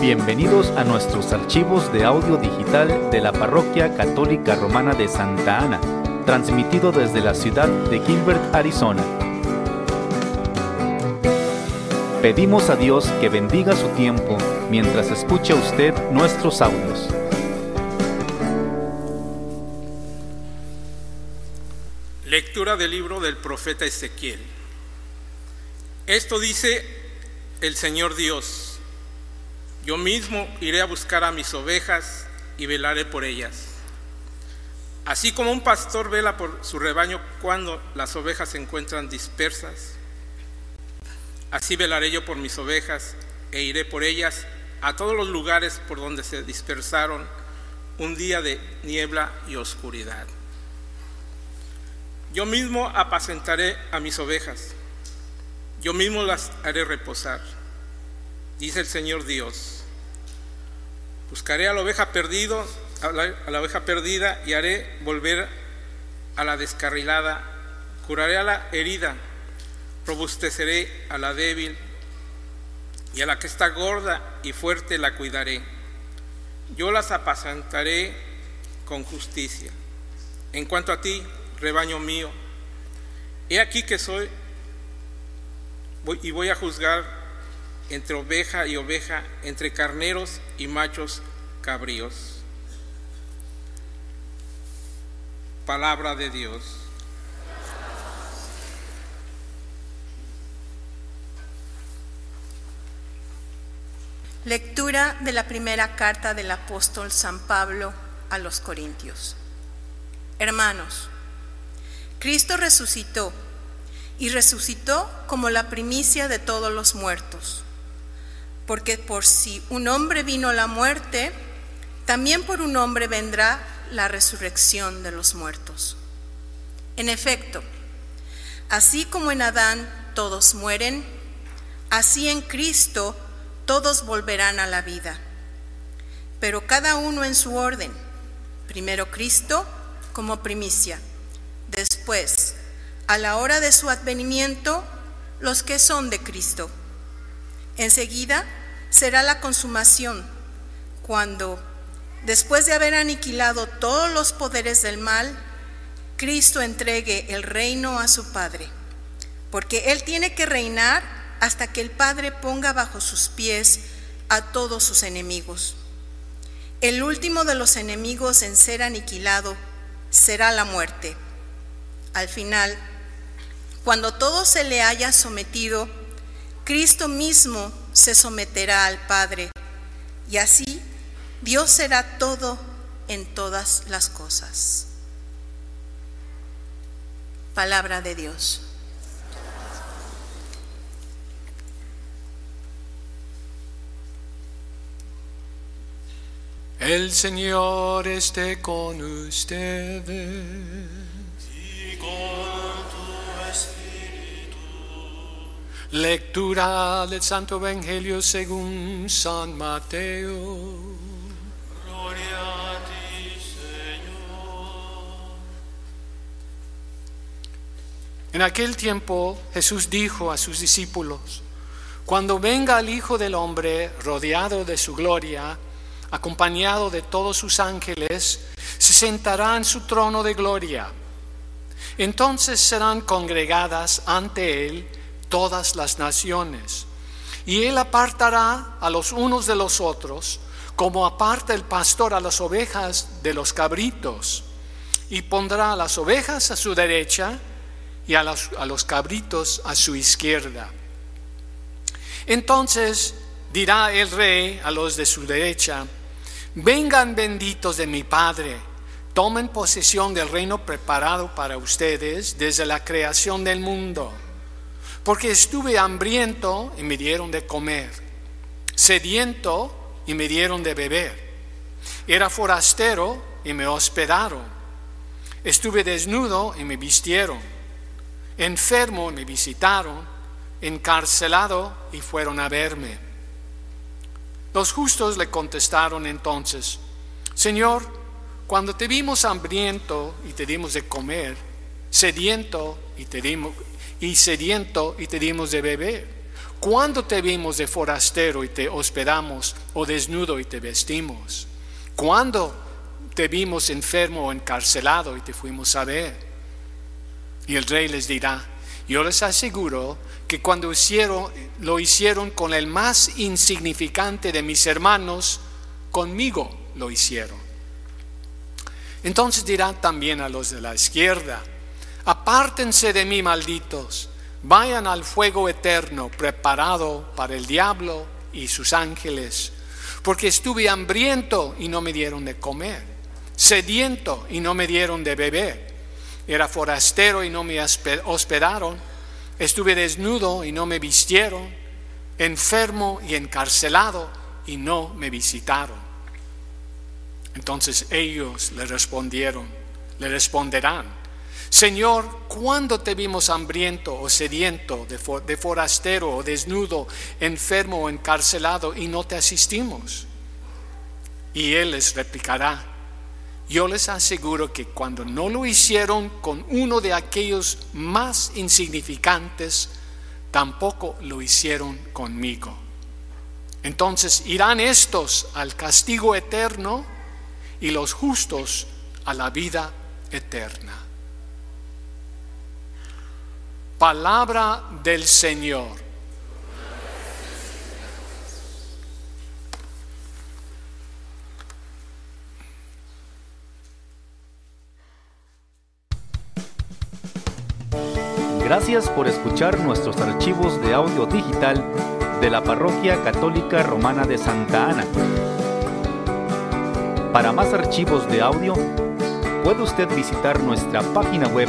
Bienvenidos a nuestros archivos de audio digital de la Parroquia Católica Romana de Santa Ana, transmitido desde la ciudad de Gilbert, Arizona. Pedimos a Dios que bendiga su tiempo mientras escucha usted nuestros audios. Lectura del libro del profeta Ezequiel. Esto dice el Señor Dios yo mismo iré a buscar a mis ovejas y velaré por ellas. Así como un pastor vela por su rebaño cuando las ovejas se encuentran dispersas, así velaré yo por mis ovejas e iré por ellas a todos los lugares por donde se dispersaron un día de niebla y oscuridad. Yo mismo apacentaré a mis ovejas, yo mismo las haré reposar dice el Señor Dios. Buscaré a la oveja perdido, a la, oveja perdida y haré volver a la descarrilada, curaré a la herida, robusteceré a la débil y a la que está gorda y fuerte la cuidaré. Yo las apacentaré con justicia. En cuanto a ti, rebaño mío, he aquí que soy y voy a juzgar entre oveja y oveja, entre carneros y machos cabríos. Palabra de Dios. Lectura de la primera carta del apóstol San Pablo a los Corintios. Hermanos, Cristo resucitó y resucitó como la primicia de todos los muertos porque por si un hombre vino la muerte, también por un hombre vendrá la resurrección de los muertos. En efecto, así como en Adán todos mueren, así en Cristo todos volverán a la vida, pero cada uno en su orden. Primero Cristo como primicia, después, a la hora de su advenimiento, los que son de Cristo. Enseguida, será la consumación, cuando, después de haber aniquilado todos los poderes del mal, Cristo entregue el reino a su Padre, porque Él tiene que reinar hasta que el Padre ponga bajo sus pies a todos sus enemigos. El último de los enemigos en ser aniquilado será la muerte. Al final, cuando todo se le haya sometido, Cristo mismo se someterá al Padre y así Dios será todo en todas las cosas. Palabra de Dios. El Señor esté con ustedes. Lectura del Santo Evangelio según San Mateo. Gloria a ti, Señor. En aquel tiempo Jesús dijo a sus discípulos, cuando venga el Hijo del Hombre rodeado de su gloria, acompañado de todos sus ángeles, se sentará en su trono de gloria. Entonces serán congregadas ante él todas las naciones. Y él apartará a los unos de los otros, como aparta el pastor a las ovejas de los cabritos, y pondrá a las ovejas a su derecha y a los, a los cabritos a su izquierda. Entonces dirá el rey a los de su derecha, vengan benditos de mi Padre, tomen posesión del reino preparado para ustedes desde la creación del mundo porque estuve hambriento y me dieron de comer, sediento y me dieron de beber, era forastero y me hospedaron, estuve desnudo y me vistieron, enfermo y me visitaron, encarcelado y fueron a verme. Los justos le contestaron entonces, Señor, cuando te vimos hambriento y te dimos de comer, sediento y te dimos y sediento y te dimos de beber? ¿Cuándo te vimos de forastero y te hospedamos o desnudo y te vestimos? ¿Cuándo te vimos enfermo o encarcelado y te fuimos a ver? Y el rey les dirá, yo les aseguro que cuando hicieron, lo hicieron con el más insignificante de mis hermanos, conmigo lo hicieron. Entonces dirán también a los de la izquierda, apártense de mí, malditos, vayan al fuego eterno preparado para el diablo y sus ángeles, porque estuve hambriento y no me dieron de comer, sediento y no me dieron de beber, era forastero y no me hospedaron, estuve desnudo y no me vistieron, enfermo y encarcelado y no me visitaron. Entonces ellos le respondieron, le responderán, Señor, ¿cuándo te vimos hambriento o sediento, de, de, forastero o desnudo, enfermo o encarcelado y no te asistimos? Y él les replicará, yo les aseguro que cuando no lo hicieron con uno de aquellos más insignificantes, tampoco lo hicieron conmigo. Entonces irán estos al castigo eterno y los justos a la vida eterna. Palabra del Señor. Gracias por escuchar nuestros archivos de audio digital de la Parroquia Católica Romana de Santa Ana. Para más archivos de audio, puede usted visitar nuestra página web